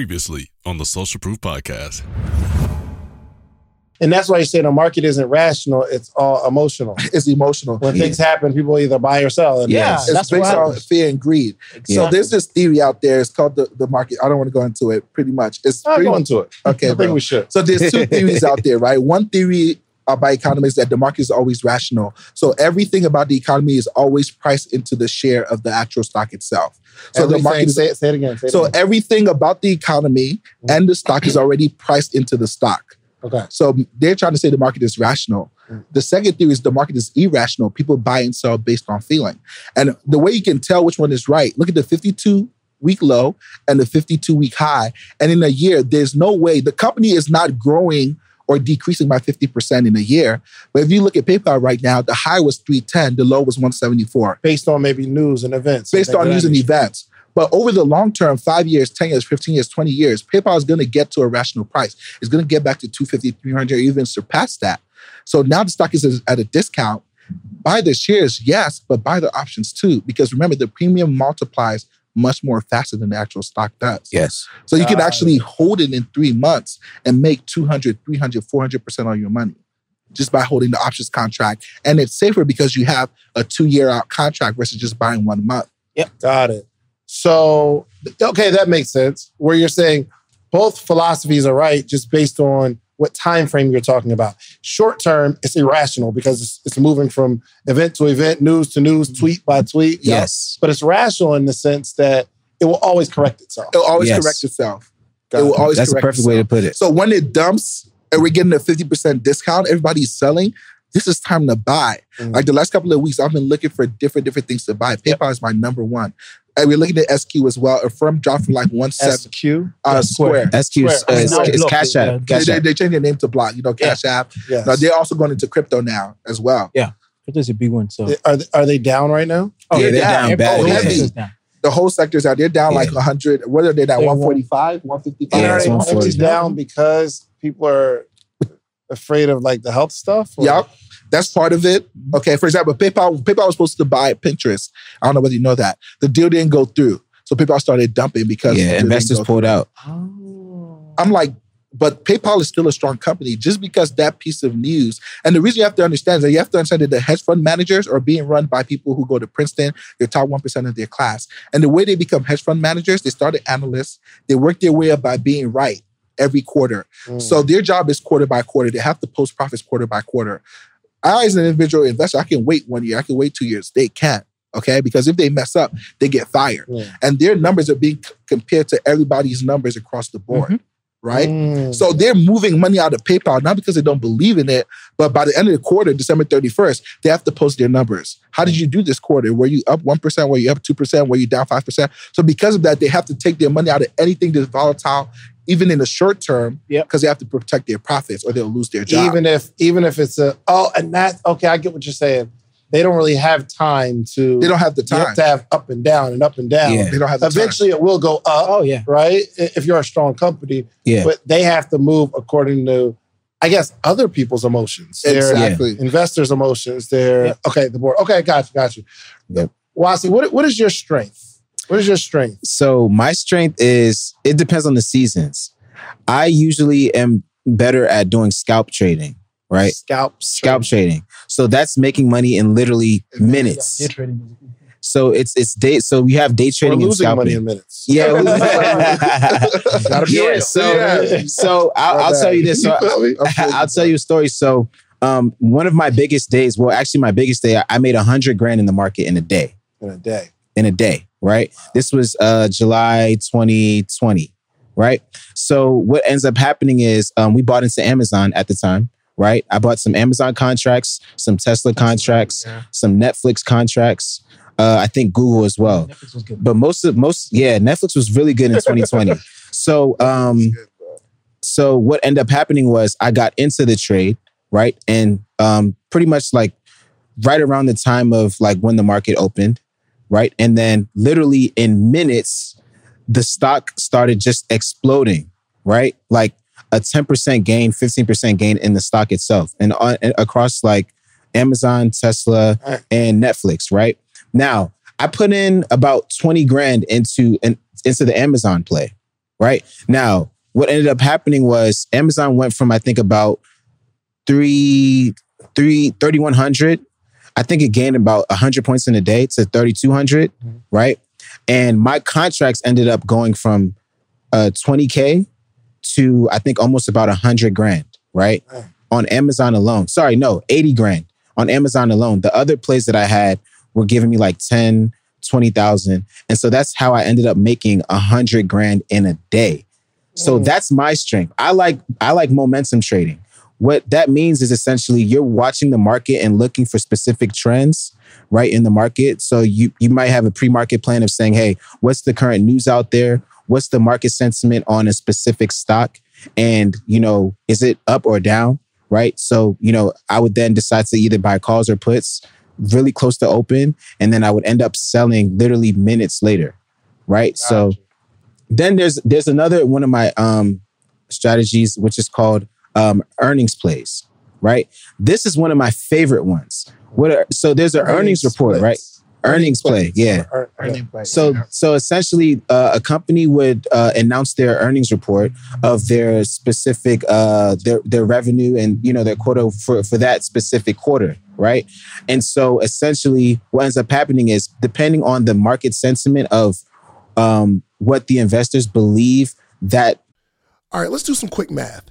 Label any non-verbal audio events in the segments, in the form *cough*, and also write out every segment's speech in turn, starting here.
Previously on the Social Proof Podcast. And that's why you say the market isn't rational, it's all emotional. *laughs* It's emotional. When things happen, people either buy or sell. And Yeah. it's- It's That's based on fear and greed. So there's this theory out there. It's called the, the market. I don't want to go into it. Pretty much. It's I'll pretty go into it. okay. *laughs* I think bro. we should. So there's two *laughs* theories out there, right? One theory by economists that the market is always rational. So everything about the economy is always priced into the share of the actual stock itself. So Everything- the market is say, it- say it again. Say it so again. everything about the economy and the stock is already priced into the stock. Okay. So they're trying to say the market is rational. Mm. The second theory is the market is irrational. People buy and sell based on feeling. And the way you can tell which one is right, look at the 52 week low and the 52 week high. And in a year, there's no way the company is not growing or decreasing by 50% in a year. But if you look at PayPal right now, the high was 310, the low was 174 Based on maybe news and events. based on news and events. But over the long term, five years, 10 years, 15 years, 20 years, PayPal is going to get to a rational price. It's going to get back to 250, 300, even surpass that. So now the stock is at a discount. Buy the shares, yes, but buy the options too. Because remember, the premium multiplies much more faster than the actual stock does. Yes. So you can actually hold it in three months and make 200, 300, 400% on your money just by holding the options contract. And it's safer because you have a two year out contract versus just buying one month. Yep. Got it. So, okay, that makes sense. Where you're saying both philosophies are right, just based on what time frame you're talking about. Short term, it's irrational because it's, it's moving from event to event, news to news, tweet by tweet. you know? Yes. But it's rational in the sense that it will always correct itself. It'll always Yes. correct itself. Got it will always That's the correct perfect way to put it. So when it dumps and we're getting a 50% discount, everybody's selling, this is time to buy. Mhm. Like the last couple of weeks, I've been looking for different different things to buy. PayPal is my number one. And we're looking at SQ as well. Affirm dropped from like one seven SQ. uh, Square. SQ is uh, it's, Now it's block Cash App. yeah. They, Cash they, App. they changed their name to Block, you know, Cash App. Yes. Now, they're also going into crypto now as well. Yeah. Crypto's a big one. So Are, they, are they down right now? Yeah, they're down every- bad, oh, yeah. everything's down. The whole sector's out. They're down like Yeah. 100. What are they now? They're 145, 155? Yeah, are it's they 140. down because people are afraid of like the health stuff? or- Yep. That's part of it. Okay. For example, PayPal, PayPal was supposed to buy Pinterest. I don't know whether you know that. The deal didn't go through. So PayPal started dumping because the Yeah, investors go pulled out. Oh. I'm like, but PayPal is still a strong company just because that piece of news. And the reason you have to understand is that you have to understand that the hedge fund managers are being run by people who go to Princeton, they're top 1% of their class. And the way they become hedge fund managers, they started analysts, they work their way up by being right every quarter. Mm. So their job is quarter by quarter. They have to post profits quarter by quarter. I, as an individual investor, I can wait one year, I can wait two years. They can't. Okay. Because if they mess up, they get fired. Yeah. And their numbers are being c- compared to everybody's numbers across the board. Right. Mm. So they're moving money out of PayPal, not because they don't believe in it, but by the end of the quarter, December 31st, they have to post their numbers. How did you do this quarter? Were you up 1%? Were you up 2%? Were you down 5%? So because of that, they have to take their money out of anything that's volatile, even in the short term, Yep. because they have to protect their profits or they'll lose their job. even if even if it's a oh and that okay i get what you're saying they don't really have time to they don't have the you have time. to have up and down and up and down Yeah. They don't have the time. eventually it will go up Oh yeah. right if you're a strong company Yeah. but they have to move according to i guess other people's emotions their Exactly. investors emotions their Yep. okay the board okay got you got you Yep. Wasi, what, what is your strength what is your strength So my strength is it depends on the seasons. I usually am better at doing scalp trading, right? scalp Scalp trading. So that's making money in literally minutes. Day trading. So it's it's day. So we have day trading and losing scalping. money in minutes Yeah. *laughs* Yeah. So Yeah. so I'll, I'll tell you this. So *laughs* me? *laughs* I'll tell you a story. So um, one of my biggest days. Well, actually, my biggest day. I- I made a hundred grand in the market in a day. in a day in a day, right? This was uh July 2020, right? So what ends up happening is um, we bought into Amazon at the time, right? I bought some Amazon contracts, some Tesla contracts, Yeah. some Netflix contracts. Uh, I think Google as well. Netflix was good. But most of most, yeah, Netflix was really good in 2020. *laughs* so um, so what ended up happening was I got into the trade, right? And um, pretty much like right around the time of like when the market opened, right? And then literally in minutes, the stock started just exploding, right? Like a 10% gain, 15% gain in the stock itself and, on, and across like Amazon, Tesla, and Netflix, right? Now, I put in about 20 grand into an into the Amazon play, right? Now, what ended up happening was Amazon went from I think about three three thirty one hundred. I think it gained about hundred points in a day to thirty two hundred, Mhm. right? And my contracts ended up going from uh twenty k to I think almost about hundred grand, right? Wow. On Amazon alone. Sorry, no, eighty grand on Amazon alone. The other plays that I had were giving me like 10, 20,000. And so that's how I ended up making a hundred grand in a day. So Mm. that's my strength. I like I like momentum trading. What that means is essentially you're watching the market and looking for specific trends right in the market. So you you might have a pre-market plan of saying, "Hey, what's the current news out there? What's the market sentiment on a specific stock? And, you know, is it up or down?" Right? So, you know, I would then decide to either buy calls or puts really close to open and then I would end up selling literally minutes later. Right? So then there's there's another one of my um strategies which is called um earnings plays right? This is one of my favorite ones. What are, so there's an earnings, report right? Splits. earnings play yeah. Ear- ear- Earning play. so so essentially uh, a company would uh, announce their earnings report of their specific uh their their revenue and you know their quota for for that specific quarter right? And so essentially what ends up happening is depending on the market sentiment of um what the investors believe that All right, let's do some quick math.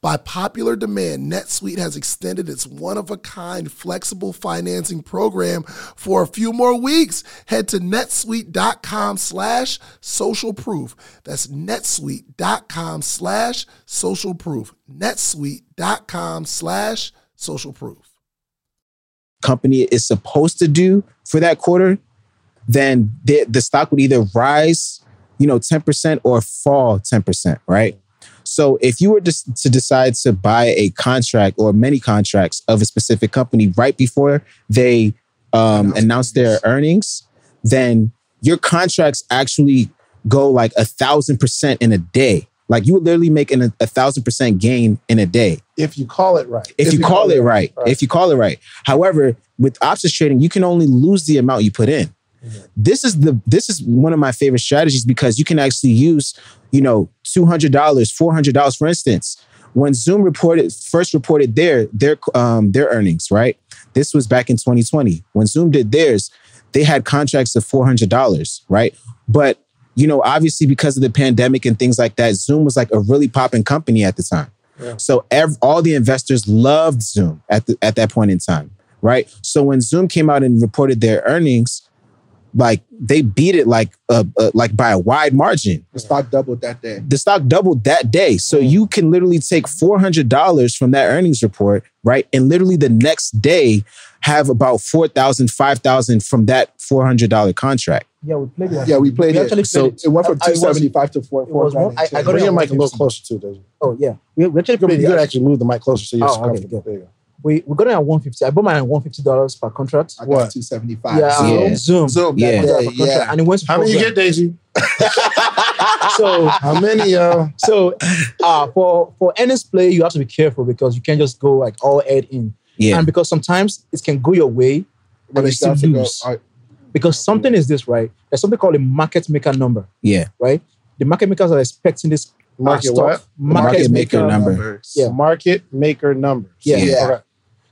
By popular demand, NetSuite has extended its one of a kind flexible financing program for a few more weeks. Head to netsuite.com slash social proof. That's netsuite.com slash social proof. netsuite.com slash social proof. company is supposed to do for that quarter, then the, the stock would either rise, you know, 10% or fall 10%, right? So if you were just to decide to buy a contract or many contracts of a specific company right before they um, announce their earnings, then your contracts actually go like a thousand percent in a day. Like you would literally make an, a thousand percent gain in a day If you call it right. if, you, call, it right, right. If you call it right. However, with options trading, you can only lose the amount you put in. This is the this is one of my favorite strategies because you can actually use, you know, two hundred dollars, four hundred dollars, for instance. When Zoom reported first reported their their um their earnings, right? This was back in 2020. When Zoom did theirs, they had contracts of four hundred dollars, right? But you know, obviously because of the pandemic and things like that, Zoom was like a really popping company at the time. So ev- all the investors loved Zoom at the, at that point in time, right? So when Zoom came out and reported their earnings, like they beat it like uh, uh, like by a wide margin. The stock doubled that day. The stock doubled that day. So you can literally take four hundred dollars from that earnings report, right, and literally the next day have about four thousand, five thousand from that four hundred dollar contract. Yeah, we played it. Yeah, we played we it. actually So- played it. It went from I- I was- 275 to 4 it was I- I got Bring it your mic a little closer too, Deji. Oh yeah, we, we actually You could, played you it. could actually move the mic closer so you're Oh, okay, comfortable. good. There you go. We we got it at one fifty. I bought mine at one fifty dollars per contract. I got What? 275. Yeah, Zoom. um, Zoom. Zoom. Yeah. Yeah, yeah, and it went to How many you get, Daisy? *laughs* So How many, yo? so uh for for earnings play, you have to be careful because you can't just go like all head in. Yeah, And because sometimes it can go your way But they you still start to go, lose. because something is this, right? There's something called a market maker number, Yeah. right? The market makers are expecting this Market stock- what? Market maker number. numbers. Yeah. Market maker numbers. Yeah. Yeah. Okay.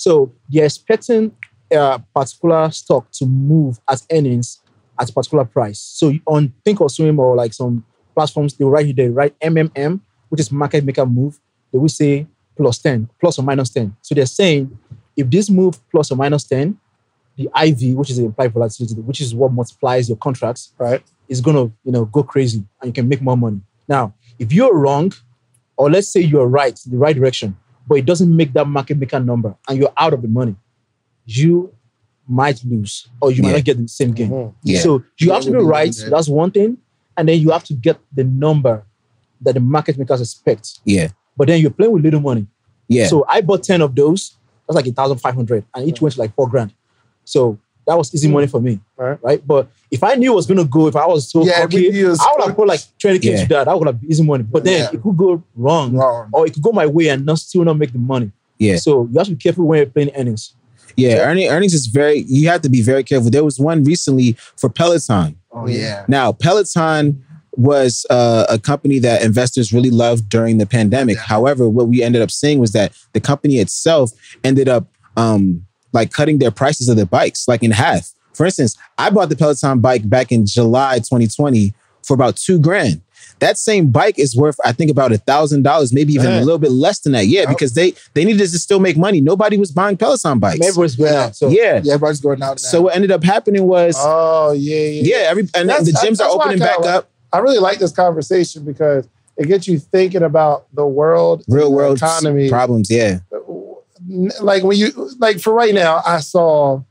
So they're expecting a particular stock to move at earnings at a particular price. So on Think or like some platforms, they write you they write MMM, which is market maker move. They will say plus 10, plus or minus 10. So they're saying if this move plus or minus 10, the IV, which is the implied volatility, which is what multiplies your contracts, Right. is gonna you know go crazy and you can make more money. Now, if you're wrong, or let's say you're right, in the right direction, but it doesn't make that market maker number and you're out of the money, you might lose or you might not get the same gain. Mhm. Yeah. So you Yeah, have to be we'll be right. That's one thing, and then you have to get the number that the market makers expect. Yeah. But then you're playing with little money. Yeah. So I bought ten of those. That's like a thousand five hundred, and each went to like four grand. So that was easy money for me, Right. right? But if I knew it was gonna go, if I was so Yeah, cocky, we knew it was- I would have put like twenty k Yeah. to that. That would have been easy money. But then Yeah. it could go wrong, Wrong. or it could go my way and not still not make the money. Yeah. So you have to be careful when you're playing earnings. Yeah. Earning, earnings is very, you have to be very careful. There was one recently for Peloton. Oh yeah. Now, Peloton was uh, a company that investors really loved during the pandemic. Yeah. However, what we ended up seeing was that the company itself ended up um, like cutting their prices of their bikes like in half. For instance, I bought the Peloton bike back in July 2020 for about two grand. That same bike is worth, I think, about a thousand dollars, maybe even a little bit less than that. Yeah, because they they needed to still make money. Nobody was buying Peloton bikes. Everyone's going out. So yeah. Yeah, everybody's going out now. So what ended up happening was, Oh yeah, yeah. yeah, every and That's- the gyms that's are opening back like- up. I really like this conversation because it gets you thinking about the world, real world economy. problems. Yeah, uh, Like when you like for right now, I saw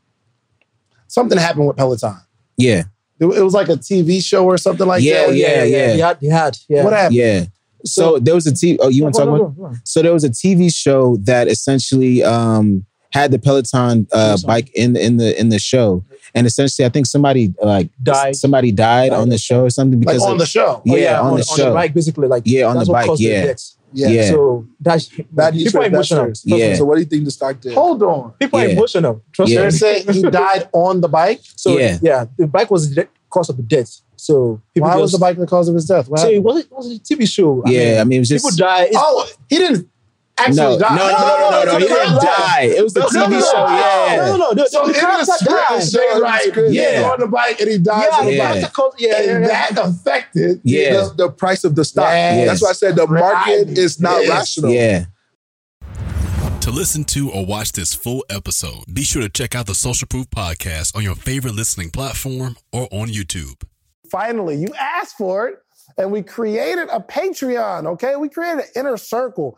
something happen with Peloton. yeah, It, it was like a TV show or something like Yeah, that. yeah, yeah. They had, they had, yeah. What happened? yeah. So there was a TV. Oh, you want to talk go, about? go, go. So there was a TV show that essentially um, had the Peloton uh, bike in the in the in the show, and essentially I think somebody like Died. Somebody died Died. on the show or something Like because on of- the show. Yeah, on the on show. the bike, basically, like Yeah, on that's the what bike, yeah. the deaths. Yeah. Yeah. So that's Bad news people are emotional. investors. Yeah. So what do you think the stock did? Hold on. People are Yeah. emotional. Trust Yeah. They're me. saying he *laughs* died on the bike. So Yeah. yeah. the bike was the cause of the death. So people Why just, was the bike the cause of his death? What So it wasn't it was a TV show. yeah. I mean, it was just people die. It's, oh, he didn't actually no, no, die. no, no, no, no, no, He didn't die. It was the No, no, TV no, show. no, Yeah, no, no, no. The, So the in the character script, died. they right, Yeah. he's on the bike and he dies Yeah, on the the Yeah. bike. yeah, yeah, And that affected Yeah. The, the price of the stock. Yes. That's why I said the market is not Yes. rational. yeah. To listen to or watch this full episode, be sure to check out the Social Proof Podcast on your favorite listening platform or on YouTube. finally, you asked for it, and we created a Patreon, okay? We created an inner circle.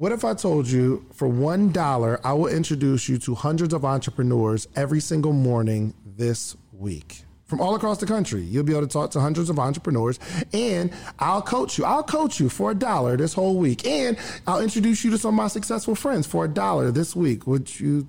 What if I told you for $1, I will introduce you to hundreds of entrepreneurs every single morning this week? From all across the country, you'll be able to talk to hundreds of entrepreneurs, and I'll coach you. I'll coach you for a dollar this whole week, and I'll introduce you to some of my successful friends for a dollar this week. Would you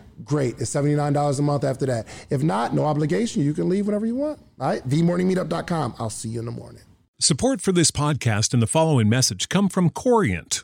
Great. It's $79 a month after that. If not, no obligation. You can leave whenever you want. All right. TheMorningMeetup.com. I'll see you in the morning. Support for this podcast and the following message come from Corient.